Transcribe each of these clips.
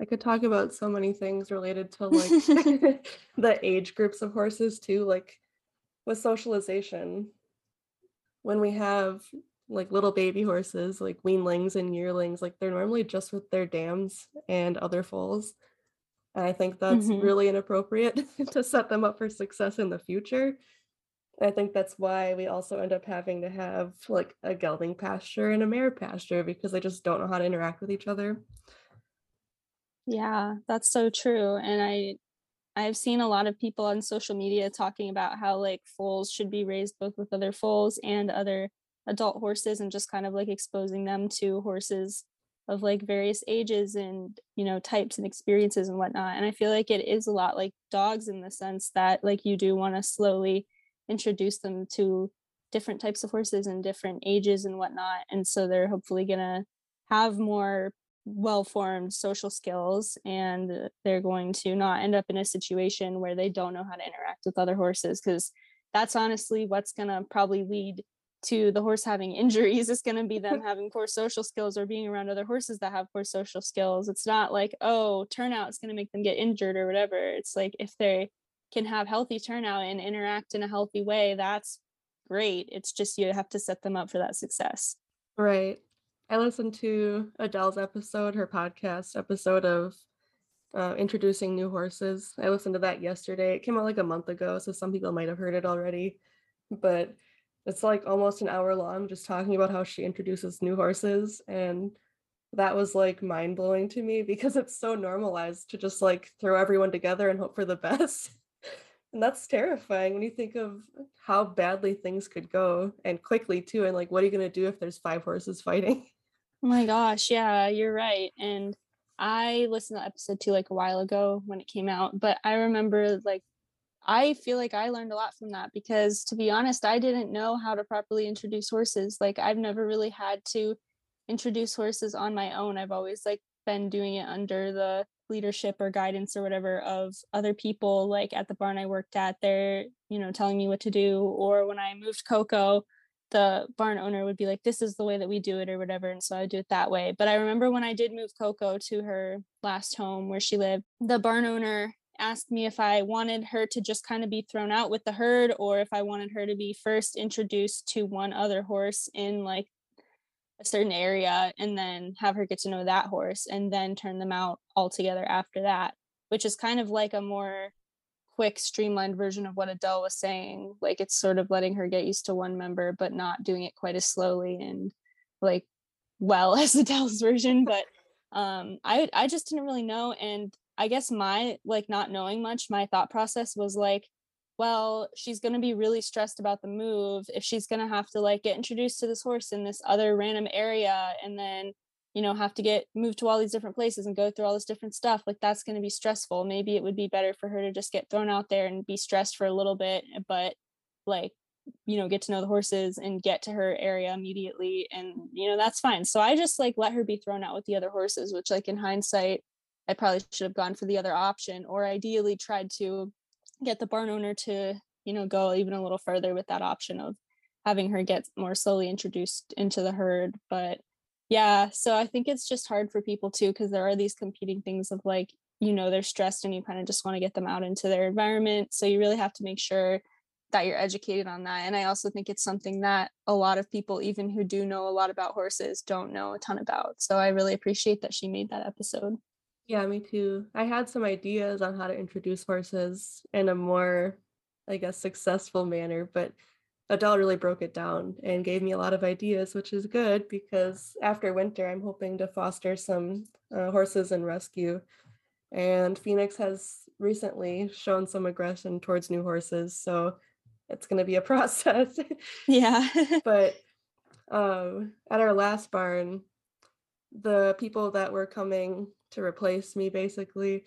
I could talk about so many things related to like the age groups of horses too, like with socialization. When we have like little baby horses, like weanlings and yearlings, like they're normally just with their dams and other foals. And I think that's hmm really inappropriate to set them up for success in the future. I think that's why we also end up having to have like a gelding pasture and a mare pasture because they just don't know how to interact with each other. Yeah, that's so true. And I I've seen a lot of people on social media talking about how like foals should be raised both with other foals and other adult horses and just kind of like exposing them to horses of like various ages and you know types and experiences and whatnot. And I feel like it is a lot like dogs in the sense that like you do want to slowly introduce them to different types of horses and different ages and whatnot. And so they're hopefully gonna have more well-formed social skills and they're going to not end up in a situation where they don't know how to interact with other horses because that's honestly what's going to probably lead to the horse having injuries is going to be them having poor social skills or being around other horses that have poor social skills. It's not like oh turnout is going to make them get injured or whatever. It's like if they can have healthy turnout and interact in a healthy way that's great. It's just you have to set them up for that success. Right. I listened to Adele's episode, her podcast episode of uh, introducing new horses. I listened to that yesterday. It came out like a month ago, so some people might have heard it already. But it's like almost an hour long just talking about how she introduces new horses. And that was like mind blowing to me because it's so normalized to just like throw everyone together and hope for the best. And that's terrifying when you think of how badly things could go and quickly too. And like, what are you going to do if there's five horses fighting? Oh my gosh, yeah, you're right. And I listened to episode two like a while ago when it came out, but I remember like I feel like I learned a lot from that because to be honest, I didn't know how to properly introduce horses. Like I've never really had to introduce horses on my own. I've always like been doing it under the leadership or guidance or whatever of other people like at the barn I worked at. They're, you know, telling me what to do or when I moved Coco the barn owner would be like, this is the way that we do it or whatever. And so I do it that way. But I remember when I did move Coco to her last home where she lived, the barn owner asked me if I wanted her to just kind of be thrown out with the herd or if I wanted her to be first introduced to one other horse in like a certain area and then have her get to know that horse and then turn them out all together after that, which is kind of like a more quick streamlined version of what Adele was saying. Like it's sort of letting her get used to one member, but not doing it quite as slowly and like well as Adele's version. But um I I just didn't really know. And I guess my like not knowing much, my thought process was like, well, she's gonna be really stressed about the move if she's gonna have to like get introduced to this horse in this other random area and then you know have to get moved to all these different places and go through all this different stuff like that's going to be stressful. Maybe it would be better for her to just get thrown out there and be stressed for a little bit eh, but like you know get to know the horses and get to her area immediately and you know that's fine. So i just like let her be thrown out with the other horses which like in hindsight i probably should have gone for the other option or ideally tried to get the barn owner to you know go even a little further with that option of having her get more slowly introduced into the herd but yeah, so I think it's just hard for people too because there are these competing things of like, you know, they're stressed and you kind of just want to get them out into their environment. So you really have to make sure that you're educated on that. And I also think it's something that a lot of people, even who do know a lot about horses, don't know a ton about. So I really appreciate that she made that episode. Yeah, me too. I had some ideas on how to introduce horses in a more, I guess, successful manner, but Adele really broke it down and gave me a lot of ideas, which is good because after winter, I'm hoping to foster some uh, horses and rescue. And Phoenix has recently shown some aggression towards new horses, so it's going to be a process. Yeah. but um, at our last barn, the people that were coming to replace me basically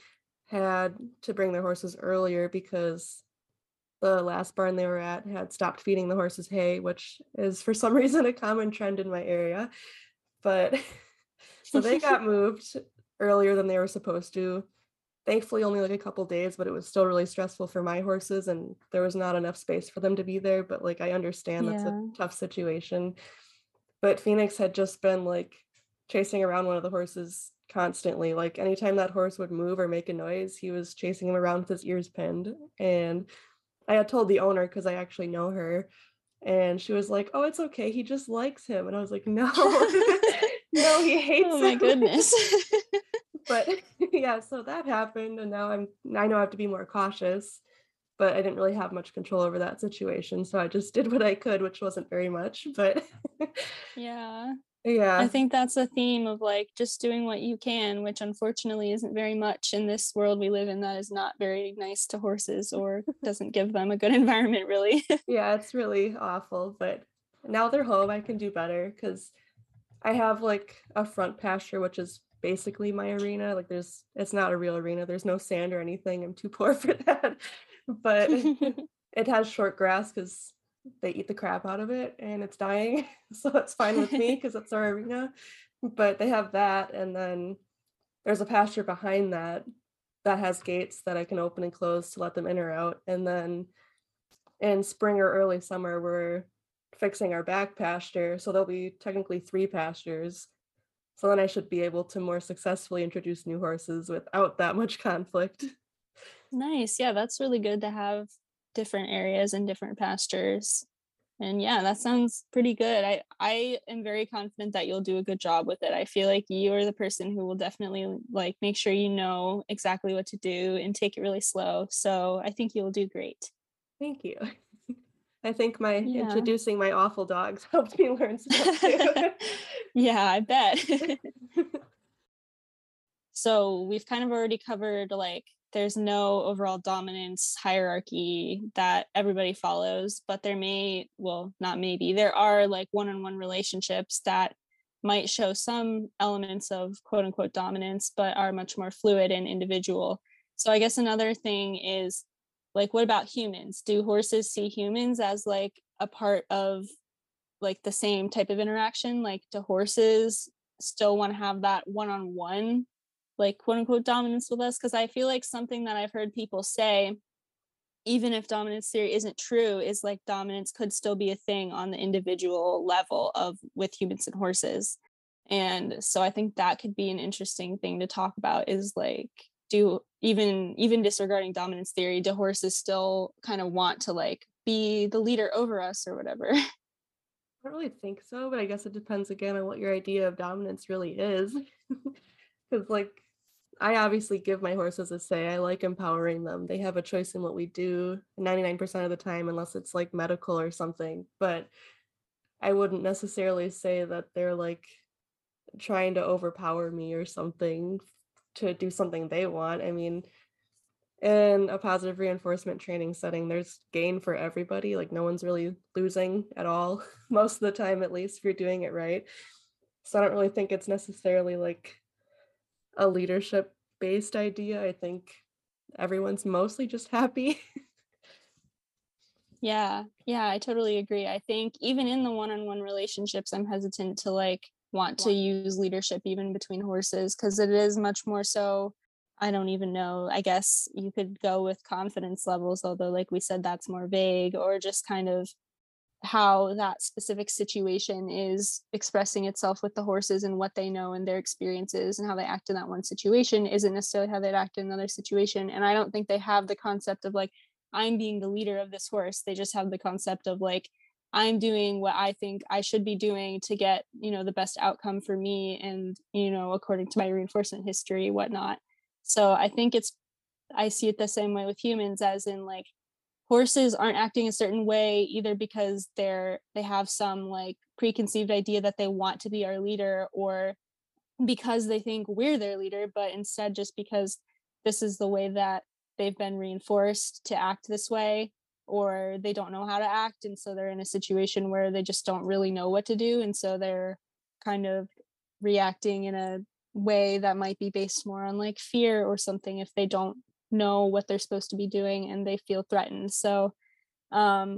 had to bring their horses earlier because the last barn they were at had stopped feeding the horses hay, which is for some reason a common trend in my area. But so they got moved earlier than they were supposed to. Thankfully, only like a couple days, but it was still really stressful for my horses, and there was not enough space for them to be there. But like, I understand that's a tough situation. But Phoenix had just been like chasing around one of the horses constantly. Like anytime that horse would move or make a noise, he was chasing him around with his ears pinned. And I had told the owner because I actually know her. And she was like, Oh, it's okay. He just likes him. And I was like, No, no, he hates oh my him." goodness. but yeah, so that happened. And now I'm, I know I have to be more cautious, but I didn't really have much control over that situation. So I just did what I could, which wasn't very much. But yeah. Yeah. I think that's a theme of like just doing what you can, which unfortunately isn't very much in this world we live in that is not very nice to horses or doesn't give them a good environment, really. yeah, it's really awful. But now they're home, I can do better because I have like a front pasture, which is basically my arena. Like there's it's not a real arena. There's no sand or anything. I'm too poor for that. But it has short grass because they eat the crap out of it and it's dying. So it's fine with me because it's our arena. But they have that and then there's a pasture behind that that has gates that I can open and close to let them in or out. And then in spring or early summer, we're fixing our back pasture. So there'll be technically three pastures. So then I should be able to more successfully introduce new horses without that much conflict. nice. Yeah, that's really good to have different areas and different pastures. And yeah, that sounds pretty good. I I am very confident that you'll do a good job with it. I feel like you are the person who will definitely like make sure you know exactly what to do and take it really slow. So I think you'll do great. Thank you. I think my Yeah. introducing my awful dogs helped me learn stuff too. yeah, I bet. so we've kind of already covered like there's no overall dominance hierarchy that everybody follows but there may well not maybe there are like one-on-one relationships that might show some elements of quote unquote dominance but are much more fluid and individual. So i guess another thing is like what about humans? Do horses see humans as like a part of like the same type of interaction? Like do horses still want to have that one-on-one like quote unquote dominance with us because i feel like something that i've heard people say even if dominance theory isn't true is like dominance could still be a thing on the individual level of with humans and horses and so i think that could be an interesting thing to talk about is like do even even disregarding dominance theory do horses still kind of want to like be the leader over us or whatever I don't really think so, but I guess it depends again on what your idea of dominance really is. Because, like, I obviously give my horses a say. I like empowering them. They have a choice in what we do 99% of the time, unless it's like medical or something. But I wouldn't necessarily say that they're like trying to overpower me or something to do something they want. I mean, in a positive reinforcement training setting, there's gain for everybody. Like, no one's really losing at all, most of the time, at least, if you're doing it right. So, I don't really think it's necessarily like a leadership based idea. I think everyone's mostly just happy. Yeah, yeah, I totally agree. I think even in the one-on-one relationships, I'm hesitant to like want to use leadership even between horses because it is much more so. I don't even know. I guess you could go with confidence levels, although, like we said, that's more vague, or just kind of how that specific situation is expressing itself with the horses and what they know and their experiences and how they act in that one situation isn't necessarily how they'd act in another situation. And I don't think they have the concept of like, I'm being the leader of this horse. They just have the concept of like, I'm doing what I think I should be doing to get, you know, the best outcome for me and, you know, according to my reinforcement history, whatnot. So I think it's, I see it the same way with humans, as in like, horses aren't acting a certain way either because they're they have some like preconceived idea that they want to be our leader or because they think we're their leader but instead just because this is the way that they've been reinforced to act this way or they don't know how to act and so they're in a situation where they just don't really know what to do and so they're kind of reacting in a way that might be based more on like fear or something if they don't know what they're supposed to be doing and they feel threatened so um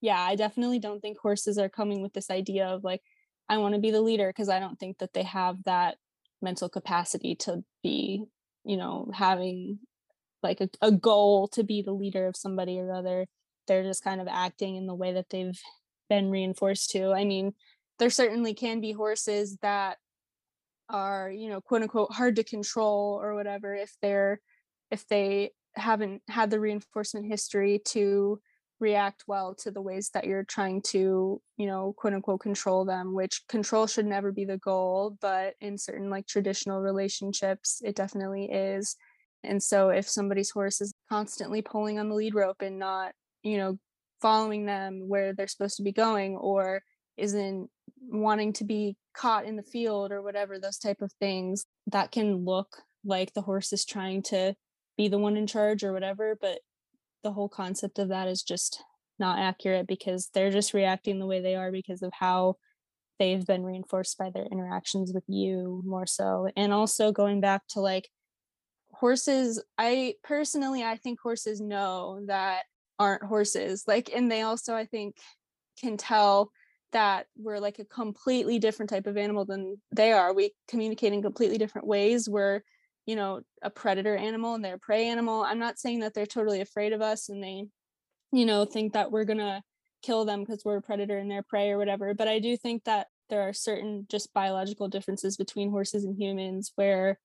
yeah i definitely don't think horses are coming with this idea of like i want to be the leader because i don't think that they have that mental capacity to be you know having like a, a goal to be the leader of somebody or other. They're just kind of acting in the way that they've been reinforced to. I mean there certainly can be horses that are you know quote unquote hard to control or whatever if they're if they haven't had the reinforcement history to react well to the ways that you're trying to you know quote unquote control them which control should never be the goal but in certain like traditional relationships it definitely is. And so if somebody's horse is constantly pulling on the lead rope and not you know following them where they're supposed to be going or isn't wanting to be caught in the field or whatever those type of things that can look like the horse is trying to be the one in charge or whatever but the whole concept of that is just not accurate because they're just reacting the way they are because of how they've been reinforced by their interactions with you more so. And also going back to like horses i personally i think horses know that aren't horses like and they also i think can tell that we're like a completely different type of animal than they are. We communicate in completely different ways we're you know a predator animal and they're a prey animal i'm not saying that they're totally afraid of us and they you know think that we're gonna kill them because we're a predator and they're prey or whatever but i do think that there are certain just biological differences between horses and humans where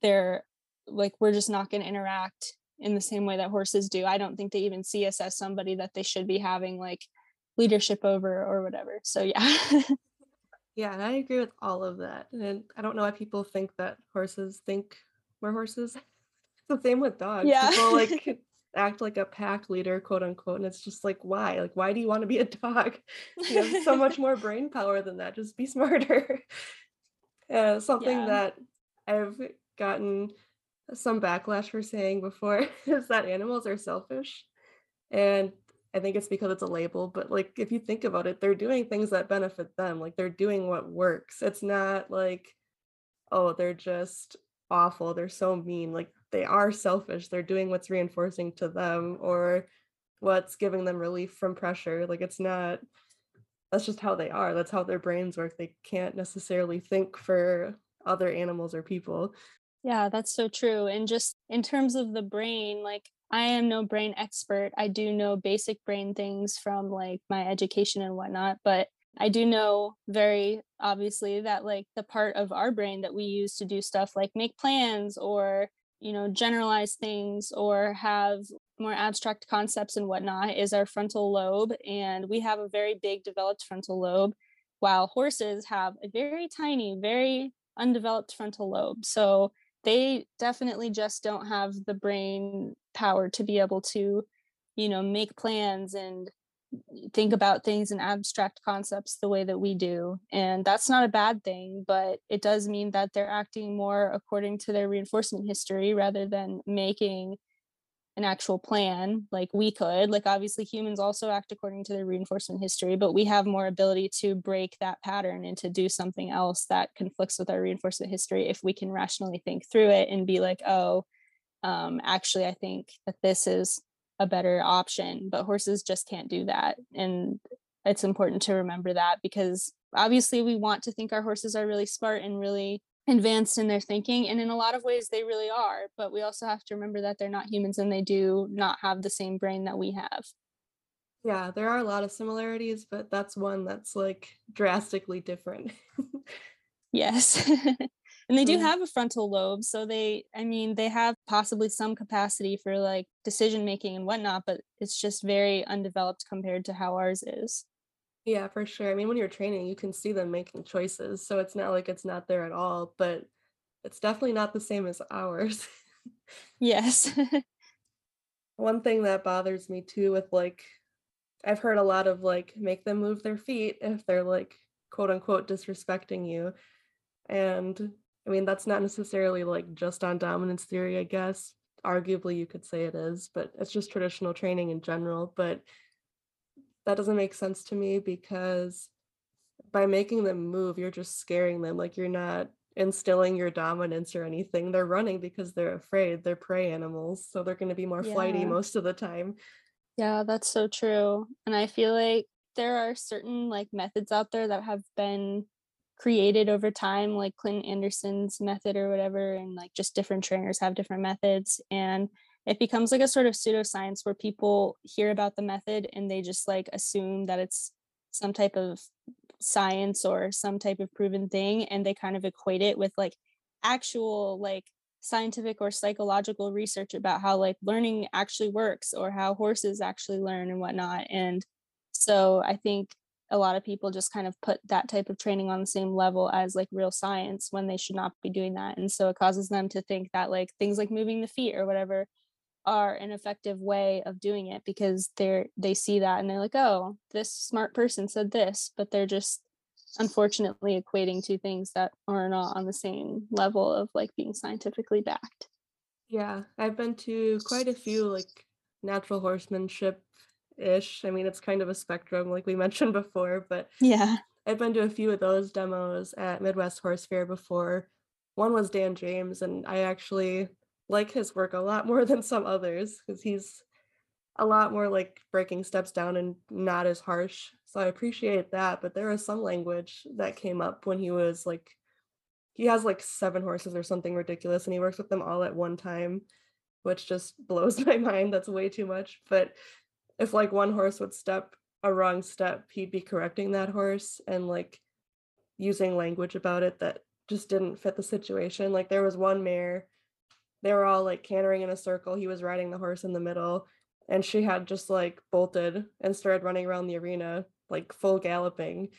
they're like we're just not going to interact in the same way that horses do. I don't think they even see us as somebody that they should be having like leadership over or whatever so yeah. Yeah and i agree with all of that and i don't know why people think that horses think we're horses. the same with dogs. Yeah. People like act like a pack leader, quote unquote. And it's just like, why? Like, why do you want to be a dog? You have so much more brain power than that. Just be smarter. uh, something yeah. that I've gotten some backlash for saying before is that animals are selfish. And I think it's because it's a label, but like if you think about it, they're doing things that benefit them. Like they're doing what works. It's not like, oh, they're just awful they're so mean like they are selfish they're doing what's reinforcing to them or what's giving them relief from pressure like it's not that's just how they are that's how their brains work they can't necessarily think for other animals or people. Yeah that's so true and just in terms of the brain like i am no brain expert i do know basic brain things from like my education and whatnot but I do know very obviously that like the part of our brain that we use to do stuff like make plans or, you know, generalize things or have more abstract concepts and whatnot is our frontal lobe. And we have a very big developed frontal lobe, while horses have a very tiny, very undeveloped frontal lobe. So they definitely just don't have the brain power to be able to, you know, make plans and think about things in abstract concepts the way that we do. And that's not a bad thing, but it does mean that they're acting more according to their reinforcement history rather than making an actual plan like we could. Like, obviously, humans also act according to their reinforcement history, but we have more ability to break that pattern and to do something else that conflicts with our reinforcement history if we can rationally think through it and be like, oh, um, actually, I think that this is a better option but horses just can't do that and it's important to remember that because obviously we want to think our horses are really smart and really advanced in their thinking and in a lot of ways they really are but we also have to remember that they're not humans and they do not have the same brain that we have. Yeah there are a lot of similarities but that's one that's like drastically different. Yes and they do mm-hmm. have a frontal lobe so they i mean they have possibly some capacity for like decision making and whatnot but it's just very undeveloped compared to how ours is. Yeah for sure. I mean when you're training you can see them making choices so it's not like it's not there at all but it's definitely not the same as ours. Yes. One thing that bothers me too with like i've heard a lot of like make them move their feet if they're like quote unquote disrespecting you and I mean, that's not necessarily like just on dominance theory, I guess. Arguably, you could say it is, but it's just traditional training in general. But that doesn't make sense to me because by making them move, you're just scaring them. Like you're not instilling your dominance or anything. They're running because they're afraid. They're prey animals. So they're going to be more yeah. flighty most of the time. Yeah, that's so true. And I feel like there are certain like methods out there that have been created over time like clinton anderson's method or whatever and like just different trainers have different methods and it becomes like a sort of pseudoscience where people hear about the method and they just like assume that it's some type of science or some type of proven thing and they kind of equate it with like actual like scientific or psychological research about how like learning actually works or how horses actually learn and whatnot and so i think a lot of people just kind of put that type of training on the same level as like real science when they should not be doing that and so it causes them to think that like things like moving the feet or whatever are an effective way of doing it because they're they see that and they're like oh this smart person said this but they're just unfortunately equating two things that are not on the same level of like being scientifically backed. Yeah, I've been to quite a few like natural horsemanship ish. I mean, it's kind of a spectrum, like we mentioned before, but yeah I've been to a few of those demos at Midwest Horse Fair before. One was Dan James, and I actually like his work a lot more than some others because he's a lot more like breaking steps down and not as harsh. So I appreciate that. But there was some language that came up when he was like, he has like seven horses or something ridiculous, and he works with them all at one time, which just blows my mind. That's way too much. But if like one horse would step a wrong step, he'd be correcting that horse and like using language about it that just didn't fit the situation. Like there was one mare, they were all like cantering in a circle. He was riding the horse in the middle, and she had just like bolted and started running around the arena, like full galloping.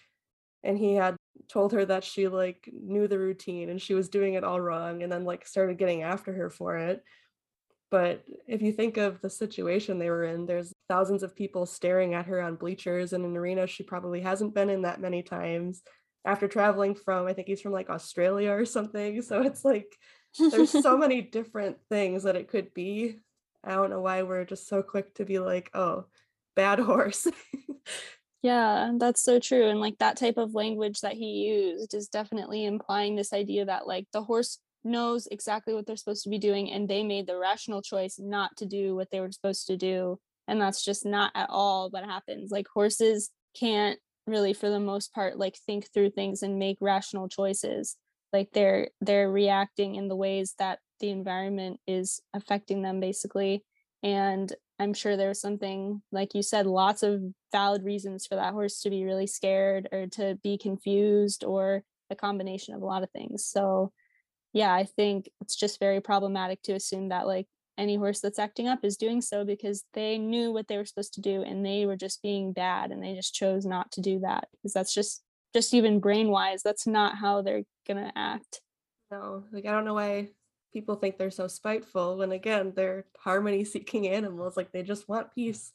And he had told her that she like knew the routine and she was doing it all wrong and then like started getting after her for it. But if you think of the situation they were in, there's thousands of people staring at her on bleachers in an arena she probably hasn't been in that many times after traveling from, I think he's from like Australia or something. So it's like there's so many different things that it could be. I don't know why we're just so quick to be like, oh, bad horse. yeah that's so true and like that type of language that he used is definitely implying this idea that like the horse knows exactly what they're supposed to be doing and they made the rational choice not to do what they were supposed to do and that's just not at all what happens. Like horses can't really for the most part like think through things and make rational choices. Like they're they're reacting in the ways that the environment is affecting them basically and i'm sure there's something like you said lots of valid reasons for that horse to be really scared or to be confused or a combination of a lot of things. So yeah, I think it's just very problematic to assume that like any horse that's acting up is doing so because they knew what they were supposed to do and they were just being bad and they just chose not to do that because that's just just even brain wise that's not how they're gonna act no, like I don't know why people think they're so spiteful when again they're harmony seeking animals, like they just want peace.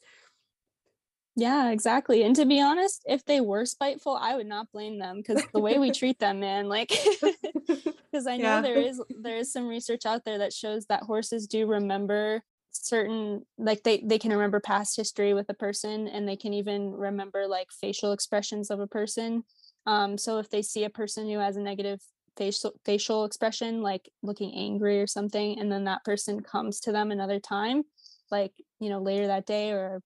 Yeah, exactly. And to be honest, if they were spiteful, I would not blame them because the way we treat them, man, like because I know Yeah. there is there is some research out there that shows that horses do remember certain like they they can remember past history with a person and they can even remember like facial expressions of a person. Um so if they see a person who has a negative facial facial expression like looking angry or something and then that person comes to them another time like you know later that day or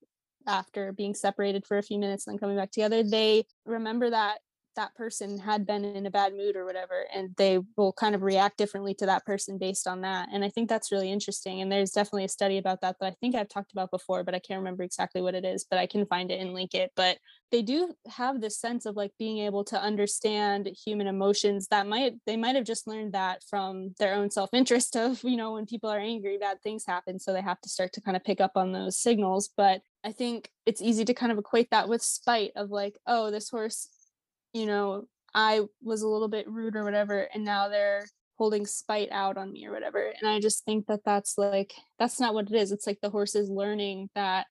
after being separated for a few minutes and then coming back together they remember that that person had been in a bad mood or whatever and they will kind of react differently to that person based on that and i think that's really interesting and there's definitely a study about that that i think i've talked about before but i can't remember exactly what it is but i can find it and link it but they do have this sense of like being able to understand human emotions that might they might have just learned that from their own self-interest of you know when people are angry bad things happen so they have to start to kind of pick up on those signals but i think it's easy to kind of equate that with spite of like oh this horse you know i was a little bit rude or whatever and now they're holding spite out on me or whatever and i just think that that's like that's not what it is it's like the horse is learning that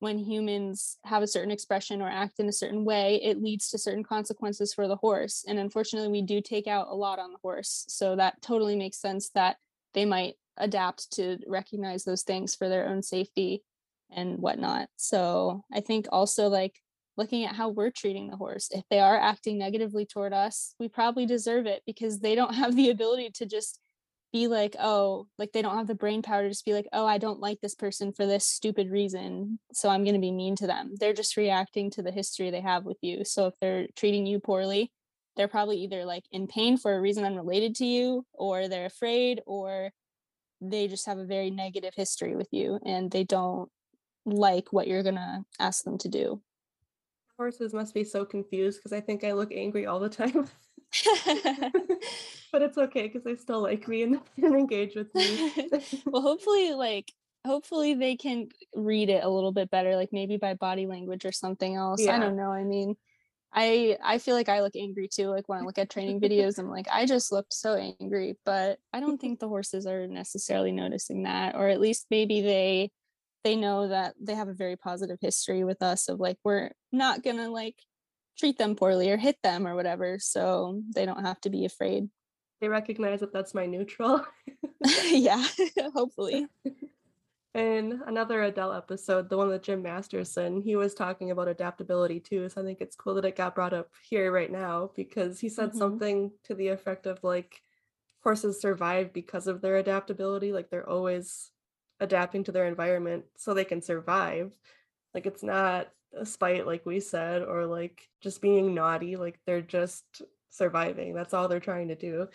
when humans have a certain expression or act in a certain way, it leads to certain consequences for the horse. And unfortunately, we do take out a lot on the horse. So that totally makes sense that they might adapt to recognize those things for their own safety and whatnot. So I think also like looking at how we're treating the horse, if they are acting negatively toward us, we probably deserve it because they don't have the ability to just be like, oh, like they don't have the brain power to just be like, oh, I don't like this person for this stupid reason. So I'm going to be mean to them. They're just reacting to the history they have with you. So if they're treating you poorly, they're probably either like in pain for a reason unrelated to you, or they're afraid, or they just have a very negative history with you and they don't like what you're to ask them to do. Horses must be so confused because I think I look angry all the time. but it's okay because they still like me and, and engage with me. well, hopefully, like hopefully they can read it a little bit better, like maybe by body language or something else. I don't know. I mean, I I feel like I look angry too. Like when I look at training videos, I'm like, I just looked so angry. But I don't think the horses are necessarily noticing that, or at least maybe they they know that they have a very positive history with us of like we're not gonna like treat them poorly or hit them or whatever. So they don't have to be afraid. They recognize that that's my neutral. yeah, hopefully. In another Adele episode, the one with Jim Masterson, he was talking about adaptability too. So I think it's cool that it got brought up here right now because he said Mhm. something to the effect of like horses survive because of their adaptability. Like they're always adapting to their environment so they can survive. Like it's not a spite, like we said, or like just being naughty. Like they're just surviving. That's all they're trying to do.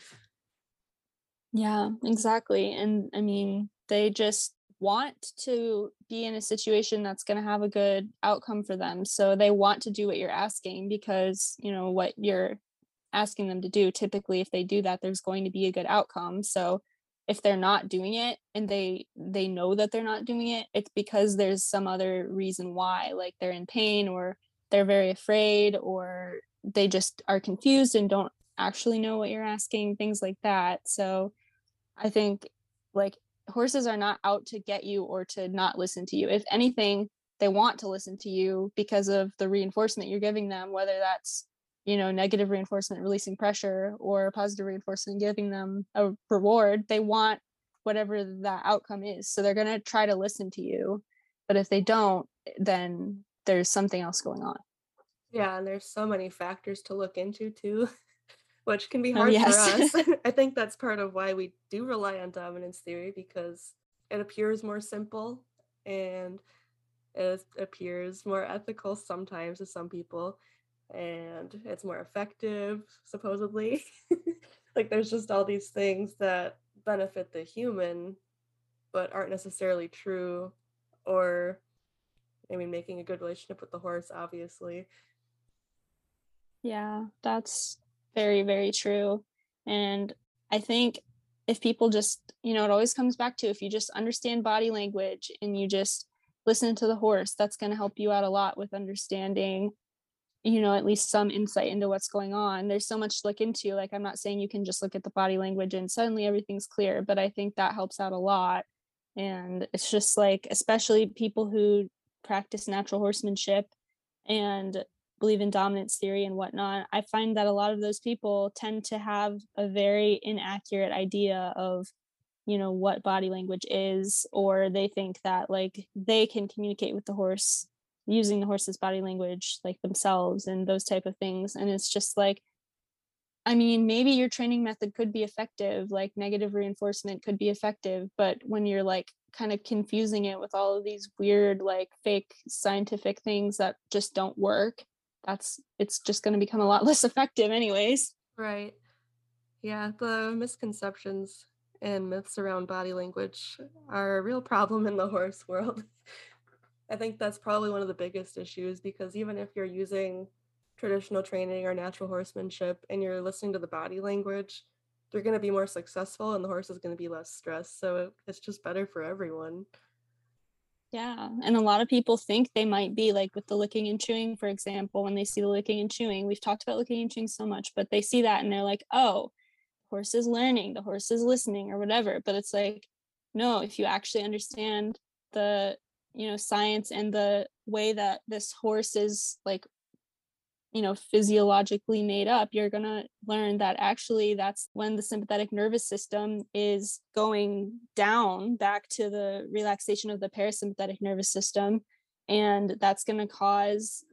Yeah, exactly. And I mean, they just want to be in a situation that's going to have a good outcome for them. So they want to do what you're asking because, you know, what you're asking them to do, typically if they do that there's going to be a good outcome. So if they're not doing it and they they know that they're not doing it, it's because there's some other reason why, like they're in pain or they're very afraid or they just are confused and don't actually know what you're asking, things like that. So I think like horses are not out to get you or to not listen to you. If anything, they want to listen to you because of the reinforcement you're giving them, whether that's, you know, negative reinforcement releasing pressure or positive reinforcement giving them a reward. They want whatever that outcome is. So they're going to try to listen to you. But if they don't, then there's something else going on. Yeah, and there's so many factors to look into too, which can be Oh, hard yes. for us. I think that's part of why we do rely on dominance theory because it appears more simple and it appears more ethical sometimes to some people and it's more effective supposedly. like there's just all these things that benefit the human but aren't necessarily true or I mean making a good relationship with the horse obviously. Yeah, that's very, very true. And I think if people just, you know, it always comes back to if you just understand body language and you just listen to the horse, that's going to help you out a lot with understanding, you know, at least some insight into what's going on. There's so much to look into. Like, I'm not saying you can just look at the body language and suddenly everything's clear, but I think that helps out a lot. And it's just like, especially people who practice natural horsemanship and believe in dominance theory and whatnot, I find that a lot of those people tend to have a very inaccurate idea of, you know, what body language is, or they think that like they can communicate with the horse using the horse's body language like themselves and those type of things. And it's just like, I mean, maybe your training method could be effective, like negative reinforcement could be effective, but when you're like kind of confusing it with all of these weird, like fake scientific things that just don't work, that's it's just going to become a lot less effective, anyways. Right. Yeah, the misconceptions and myths around body language are a real problem in the horse world. I think that's probably one of the biggest issues because even if you're using traditional training or natural horsemanship and you're listening to the body language, they're going to be more successful and the horse is going to be less stressed. So it's just better for everyone. Yeah. And a lot of people think they might be like with the licking and chewing, for example, when they see the licking and chewing. We've talked about licking and chewing so much, but they see that and they're like, oh, the horse is learning, the horse is listening, or whatever. But it's like, no, if you actually understand the, you know, science and the way that this horse is like you know physiologically made up you're going to learn that actually that's when the sympathetic nervous system is going down back to the relaxation of the parasympathetic nervous system and that's going to cause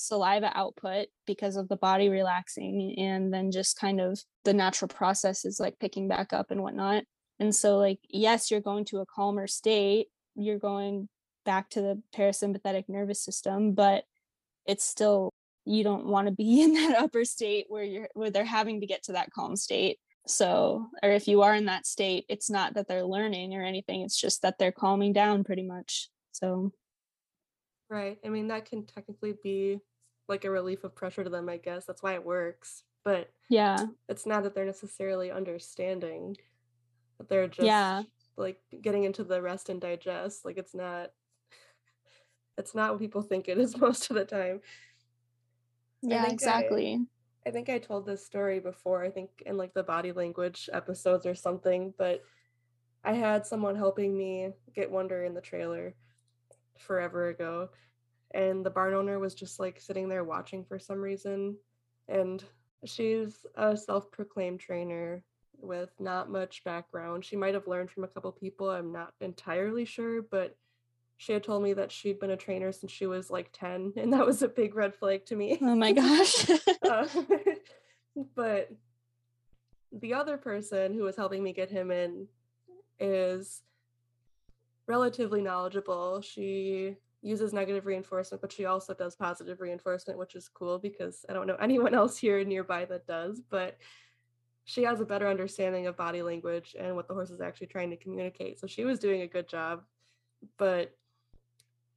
saliva output because of the body relaxing and then just kind of the natural process is like picking back up and whatnot. And so like yes you're going to a calmer state you're going back to the parasympathetic nervous system but it's still you don't want to be in that upper state where you're where they're having to get to that calm state so or if you are in that state it's not that they're learning or anything it's just that they're calming down pretty much so Right. I mean, that can technically be like a relief of pressure to them, I guess. That's why it works. But yeah. It's not that they're necessarily understanding. But they're just Yeah. like getting into the rest and digest. Like it's not it's not what people think it is most of the time. Yeah, I, exactly. I think I told this story before, I think in like the body language episodes or something, but I had someone helping me get Wonder in the trailer forever ago. And the barn owner was just like sitting there watching for some reason. And she's a self proclaimed trainer with not much background. She might have learned from a couple people, I'm not entirely sure, but she had told me that she'd been a trainer since she was like 10, and that was a big red flag to me. Oh my gosh. uh, but the other person who was helping me get him in is relatively knowledgeable. She uses negative reinforcement, but she also does positive reinforcement, which is cool because I don't know anyone else here nearby that does, but she has a better understanding of body language and what the horse is actually trying to communicate. So she was doing a good job, but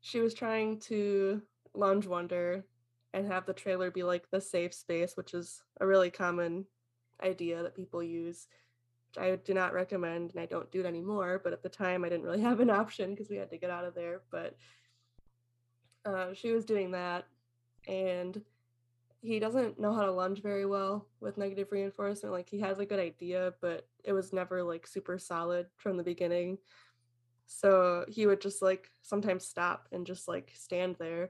she was trying to lunge wonder and have the trailer be like the safe space, which is a really common idea that people use. Which I do not recommend and I don't do it anymore. But at the time, I didn't really have an option because we had to get out of there. But uh, she was doing that, and he doesn't know how to lunge very well with negative reinforcement. Like he has a good idea, but it was never like super solid from the beginning. So he would just like sometimes stop and just like stand there.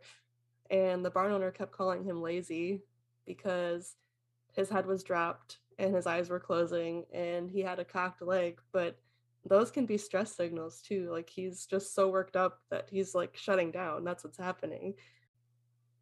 And the barn owner kept calling him lazy because his head was dropped and his eyes were closing and he had a cocked leg. But those can be stress signals too. Like he's just so worked up that he's like shutting down. That's what's happening.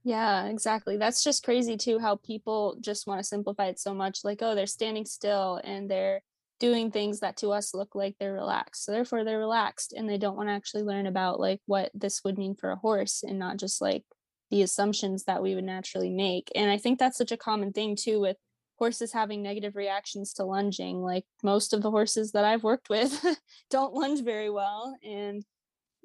Yeah, exactly. That's just crazy too how people just want to simplify it so much like oh they're standing still and they're doing things that to us look like they're relaxed. So therefore they're relaxed and they don't want to actually learn about like what this would mean for a horse and not just like the assumptions that we would naturally make. And I think that's such a common thing too with horses having negative reactions to lunging. Like most of the horses that I've worked with don't lunge very well and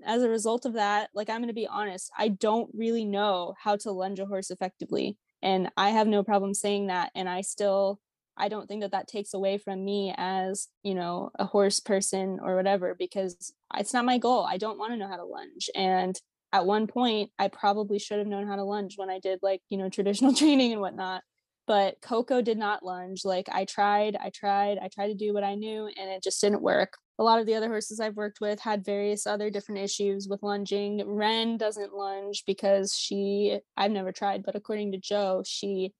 as a result of that, like I'm going to be honest, I don't really know how to lunge a horse effectively. And I have no problem saying that. And I still I don't think that that takes away from me as, you know, a horse person or whatever, because it's not my goal. I don't want to know how to lunge. And at one point, I probably should have known how to lunge when I did like, you know, traditional training and whatnot. But Coco did not lunge. Like I tried, I tried, I tried to do what I knew and it just didn't work. A lot of the other horses I've worked with had various other different issues with lunging. Ren doesn't lunge because she, I've never tried, but according to Joe, she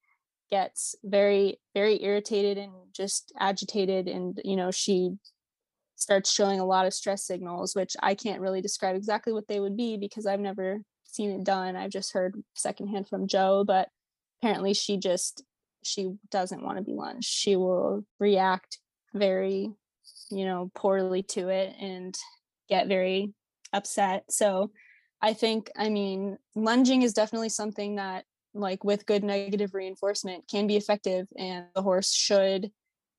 gets very very irritated and just agitated and you know she starts showing a lot of stress signals which i can't really describe exactly what they would be because i've never seen it done. I've just heard secondhand from joe but apparently she just she doesn't want to be lunged she will react very you know poorly to it and get very upset. So i think i mean lunging is definitely something that like with good negative reinforcement can be effective and the horse should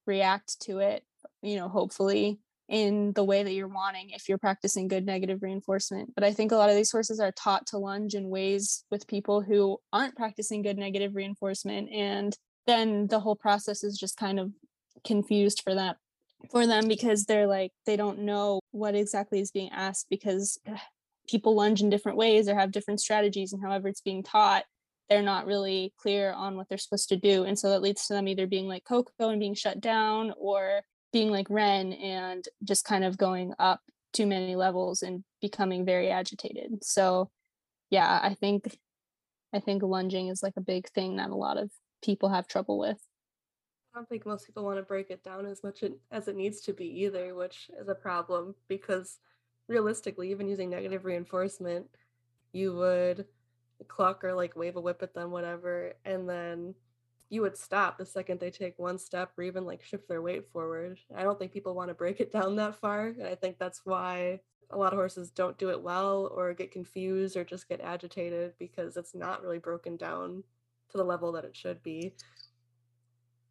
react to it you know hopefully in the way that you're wanting if you're practicing good negative reinforcement. But i think a lot of these horses are taught to lunge in ways with people who aren't practicing good negative reinforcement and then the whole process is just kind of confused for that for them because they're like they don't know what exactly is being asked because people lunge in different ways or have different strategies and however it's being taught they're not really clear on what they're supposed to do. And so that leads to them either being like Coco and being shut down or being like Ren and just kind of going up too many levels and becoming very agitated. So yeah, I think I think lunging is like a big thing that a lot of people have trouble with. I don't think most people want to break it down as much as it needs to be either, which is a problem because realistically, even using negative reinforcement, you would cluck or like wave a whip at them, whatever, and then you would stop the second they take one step or even like shift their weight forward. I don't think people want to break it down that far. And I think that's why a lot of horses don't do it well or get confused or just get agitated because it's not really broken down to the level that it should be.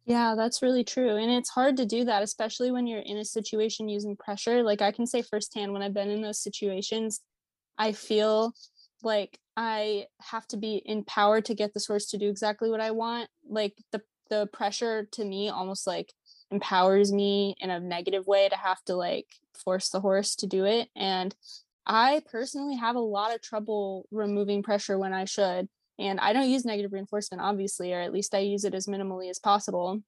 Yeah, that's really true. And it's hard to do that, especially when you're in a situation using pressure. Like I can say firsthand, when I've been in those situations, I feel like I have to be empowered to get the horse to do exactly what I want. Like the the pressure to me almost like empowers me in a negative way to have to like force the horse to do it. And I personally have a lot of trouble removing pressure when I should. And I don't use negative reinforcement, obviously, or at least I use it as minimally as possible.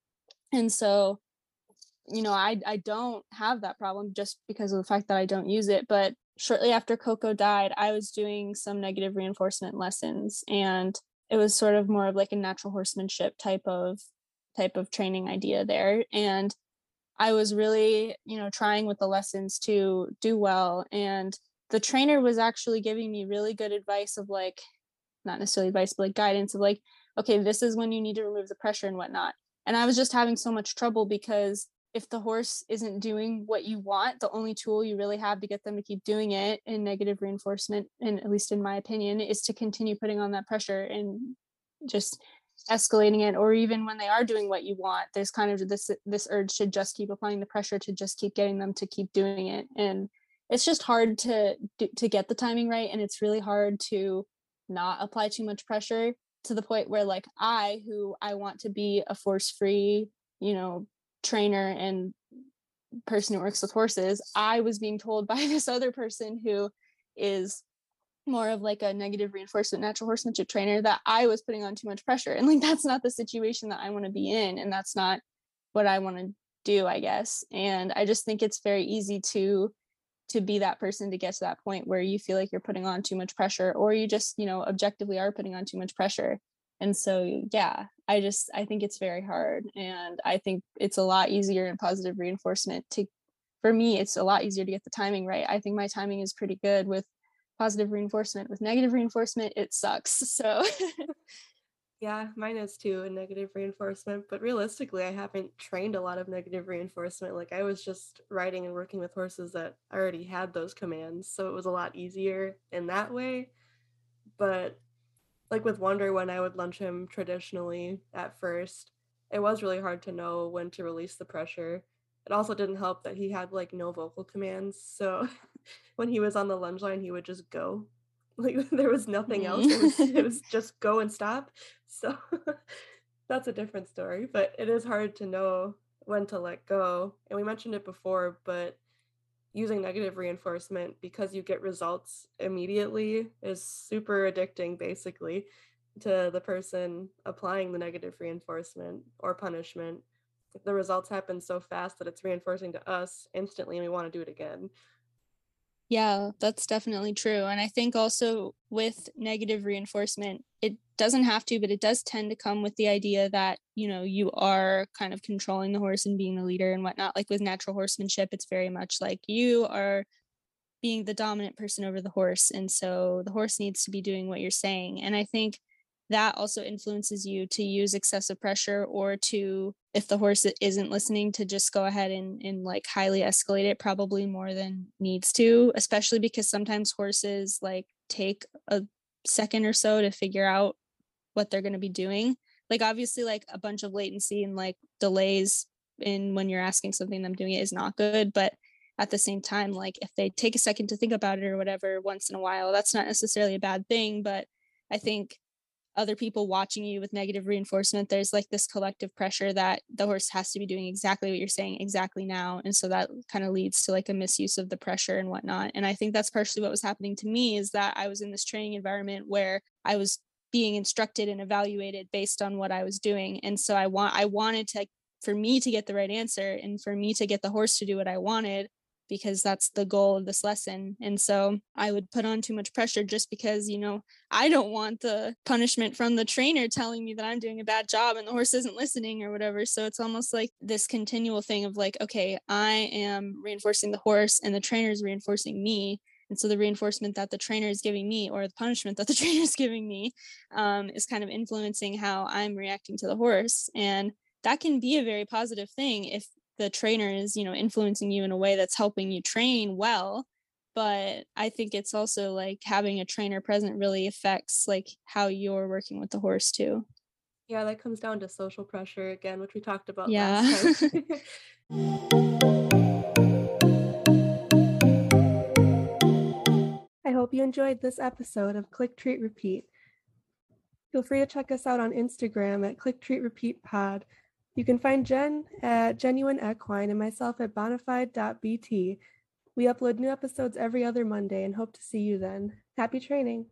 And so, you know, I, I don't have that problem just because of the fact that I don't use it. But shortly after Coco died, I was doing some negative reinforcement lessons and it was sort of more of like a natural horsemanship type of type of training idea there. And I was really, you know, trying with the lessons to do well. And the trainer was actually giving me really good advice of like, not necessarily advice, but like guidance of like, okay, this is when you need to remove the pressure and whatnot. And I was just having so much trouble because if the horse isn't doing what you want, the only tool you really have to get them to keep doing it in negative reinforcement, and at least in my opinion, is to continue putting on that pressure and just escalating it or even when they are doing what you want there's kind of this this urge to just keep applying the pressure to just keep getting them to keep doing it and it's just hard to to get the timing right and it's really hard to not apply too much pressure to the point where like i who i want to be a force free you know trainer and person who works with horses i was being told by this other person who is more of like a negative reinforcement natural horsemanship trainer that I was putting on too much pressure. And like that's not the situation that I want to be in. And that's not what I want to do, I guess. And I just think it's very easy to to be that person to get to that point where you feel like you're putting on too much pressure or you just, you know, objectively are putting on too much pressure. And so yeah, I just I think it's very hard. And I think it's a lot easier in positive reinforcement to for me, it's a lot easier to get the timing right. I think my timing is pretty good with positive reinforcement. With negative reinforcement, it sucks. So yeah, mine is too a negative reinforcement, but realistically, I haven't trained a lot of negative reinforcement. Like I was just riding and working with horses that already had those commands, so it was a lot easier in that way. But like with Wonder, when I would lunge him traditionally at first, it was really hard to know when to release the pressure. It also didn't help that he had like no vocal commands, so when he was on the lunge line, he would just go. Like there was nothing else. It was, it mm-hmm. was just go and stop. So that's a different story, but it is hard to know when to let go. And we mentioned it before, but using negative reinforcement because you get results immediately is super addicting basically to the person applying the negative reinforcement or punishment. The results happen so fast that it's reinforcing to us instantly and we want to do it again. Yeah, that's definitely true. And I think also with negative reinforcement, it doesn't have to, but it does tend to come with the idea that, you know, you are kind of controlling the horse and being the leader and whatnot. Like with natural horsemanship, it's very much like you are being the dominant person over the horse. And so the horse needs to be doing what you're saying. And I think that also influences you to use excessive pressure or to if the horse isn't listening to just go ahead and, and like highly escalate it probably more than needs to especially because sometimes horses like take a second or so to figure out what they're going to be doing. Like obviously like a bunch of latency and like delays in when you're asking something them doing it is not good but at the same time like if they take a second to think about it or whatever once in a while that's not necessarily a bad thing but i think other people watching you with negative reinforcement there's like this collective pressure that the horse has to be doing exactly what you're saying exactly now and so that kind of leads to like a misuse of the pressure and whatnot and i think that's partially what was happening to me is that i was in this training environment where i was being instructed and evaluated based on what i was doing and so i want i wanted to for me to get the right answer and for me to get the horse to do what i wanted because that's the goal of this lesson. And so I would put on too much pressure just because, you know, I don't want the punishment from the trainer telling me that I'm doing a bad job and the horse isn't listening or whatever. So it's almost like this continual thing of like, okay, I am reinforcing the horse and the trainer is reinforcing me. And so the reinforcement that the trainer is giving me or the punishment that the trainer is giving me um, is kind of influencing how I'm reacting to the horse. And that can be a very positive thing if the trainer is you know influencing you in a way that's helping you train well but i think it's also like having a trainer present really affects like how you're working with the horse too yeah that comes down to social pressure again which we talked about yeah last time I hope you enjoyed this episode of Click Treat Repeat. Feel free to check us out on Instagram at Click Treat Repeat Pod. You can find Jen at Genuine Equine and myself at bonafide.bt. We upload new episodes every other Monday and hope to see you then. Happy training!